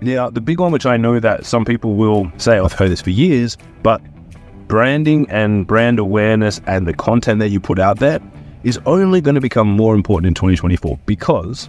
Now, the big one, which I know that some people will say, I've heard this for years, but branding and brand awareness and the content that you put out there is only going to become more important in 2024 because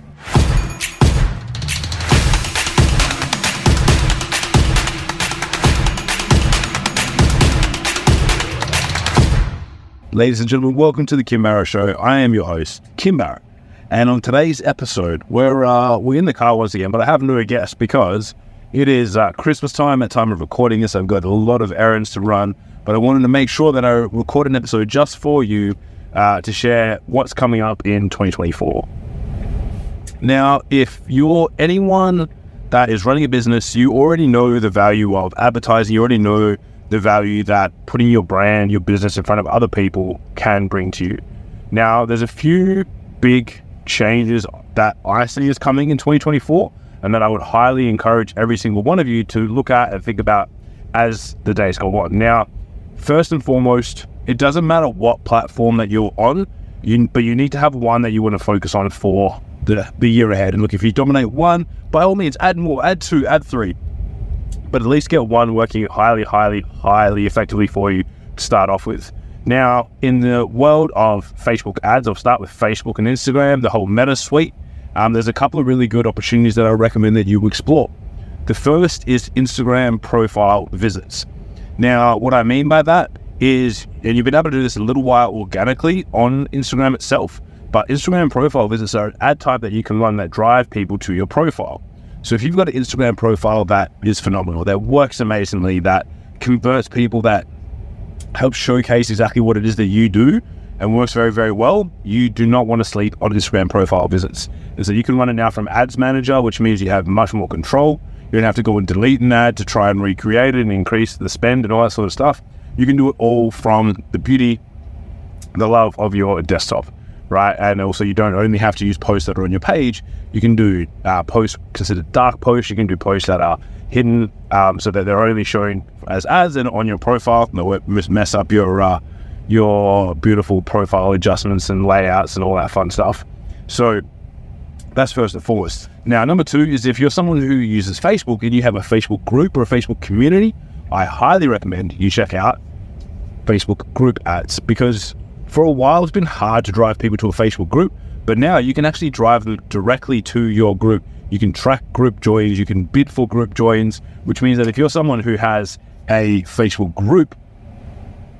Ladies and gentlemen, welcome to the Kim Barrett Show. I am your host, Kim Barrett. And on today's episode, we're, uh, we're in the car once again, but I have no guest because it is uh, Christmas time at time of recording this. I've got a lot of errands to run, but I wanted to make sure that I record an episode just for you uh, to share what's coming up in 2024. Now, if you're anyone that is running a business, you already know the value of advertising, you already know the value that putting your brand, your business in front of other people can bring to you. Now, there's a few big changes that I see is coming in 2024, and that I would highly encourage every single one of you to look at and think about as the days go on. Now, first and foremost, it doesn't matter what platform that you're on, you, but you need to have one that you want to focus on for the, the year ahead. And look, if you dominate one, by all means, add more, add two, add three but at least get one working highly, highly, highly effectively for you to start off with. Now, in the world of Facebook ads, I'll start with Facebook and Instagram, the whole Meta suite. Um, there's a couple of really good opportunities that I recommend that you explore. The first is Instagram profile visits. Now, what I mean by that is, and you've been able to do this a little while organically on Instagram itself, but Instagram profile visits are an ad type that you can run that drive people to your profile. So if you've got an Instagram profile that is phenomenal, that works amazingly, that converts people, that helps showcase exactly what it is that you do and works very, very well, you do not want to sleep on Instagram profile visits. And so you can run it now from Ads Manager, which means you have much more control. You don't have to go and delete an ad to try and recreate it and increase the spend and all that sort of stuff. You can do it all from the beauty, the love of your desktop right? And also, you don't only have to use posts that are on your page. You can do uh, posts considered dark posts. You can do posts that are hidden um, so that they're only showing as ads and on your profile. No, it mess up your uh, your beautiful profile adjustments and layouts and all that fun stuff. So that's first and foremost. Now, number two is if you're someone who uses Facebook and you have a Facebook group or a Facebook community, I highly recommend you check out Facebook group ads because for a while, it's been hard to drive people to a Facebook group, but now you can actually drive them directly to your group. You can track group joins, you can bid for group joins, which means that if you're someone who has a Facebook group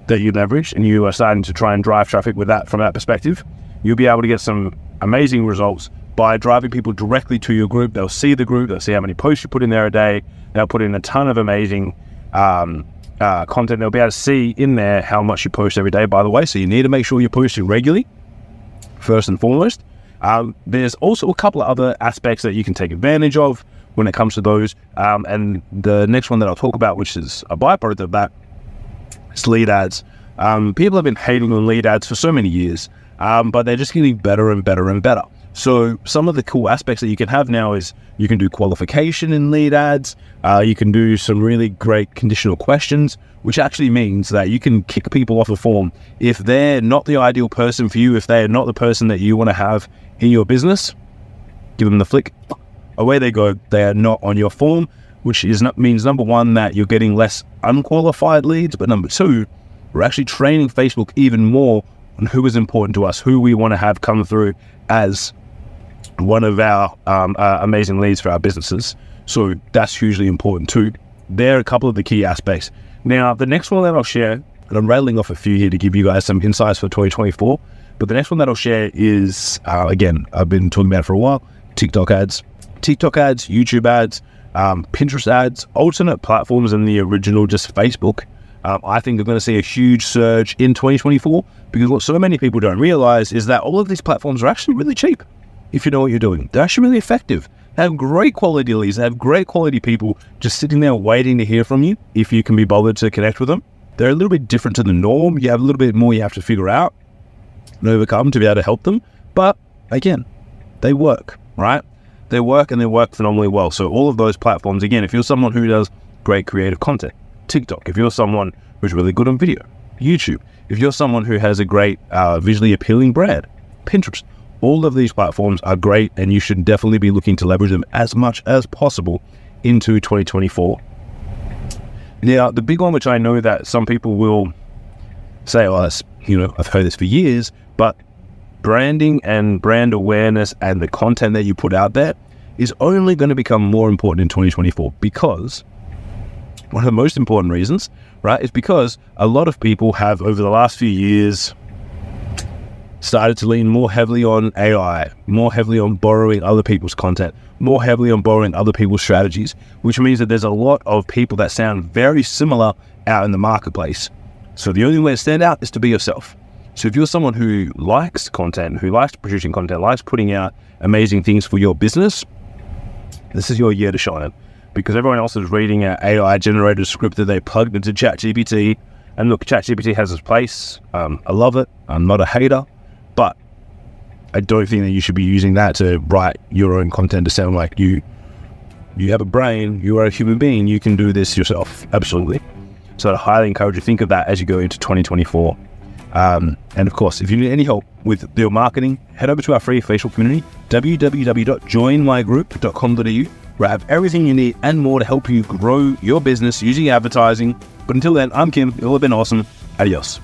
that you leverage and you are starting to try and drive traffic with that from that perspective, you'll be able to get some amazing results by driving people directly to your group. They'll see the group, they'll see how many posts you put in there a day, they'll put in a ton of amazing um, uh, content. They'll be able to see in there how much you post every day, by the way. So you need to make sure you're posting regularly, first and foremost. Um, there's also a couple of other aspects that you can take advantage of when it comes to those. Um, and the next one that I'll talk about, which is a byproduct of that, is lead ads. Um, people have been hating on lead ads for so many years, um, but they're just getting better and better and better. So some of the cool aspects that you can have now is you can do qualification in lead ads. Uh, you can do some really great conditional questions, which actually means that you can kick people off a form if they're not the ideal person for you, if they're not the person that you want to have in your business. Give them the flick. Away they go. They are not on your form, which is not, means number one that you're getting less unqualified leads, but number two, we're actually training Facebook even more on who is important to us, who we want to have come through as one of our um, uh, amazing leads for our businesses. So that's hugely important too. There are a couple of the key aspects. Now, the next one that I'll share, and I'm rattling off a few here to give you guys some insights for 2024. But the next one that I'll share is, uh, again, I've been talking about for a while TikTok ads. TikTok ads, YouTube ads, um, Pinterest ads, alternate platforms than the original just Facebook. Um, I think we're going to see a huge surge in 2024 because what so many people don't realize is that all of these platforms are actually really cheap if you know what you're doing. They're actually really effective. They have great quality leads. They have great quality people just sitting there waiting to hear from you if you can be bothered to connect with them. They're a little bit different to the norm. You have a little bit more you have to figure out and overcome to be able to help them. But again, they work, right? They work and they work phenomenally well. So all of those platforms, again, if you're someone who does great creative content, TikTok, if you're someone who's really good on video, YouTube, if you're someone who has a great uh, visually appealing brand, Pinterest, all of these platforms are great and you should definitely be looking to leverage them as much as possible into 2024. Now, the big one, which I know that some people will say, oh, that's, you know, I've heard this for years, but branding and brand awareness and the content that you put out there is only going to become more important in 2024 because one of the most important reasons, right, is because a lot of people have over the last few years started to lean more heavily on AI, more heavily on borrowing other people's content, more heavily on borrowing other people's strategies, which means that there's a lot of people that sound very similar out in the marketplace. So the only way to stand out is to be yourself. So if you're someone who likes content, who likes producing content, likes putting out amazing things for your business, this is your year to shine. Because everyone else is reading an AI generated script that they plugged into ChatGPT. And look, ChatGPT has its place. Um, I love it. I'm not a hater. But I don't think that you should be using that to write your own content to sound like you you have a brain, you are a human being, you can do this yourself. Absolutely. So I highly encourage you to think of that as you go into 2024. Um, and of course, if you need any help with your marketing, head over to our free Facebook community, www.joinmygroup.com.au, where I have everything you need and more to help you grow your business using advertising. But until then, I'm Kim. It will have been awesome. Adios.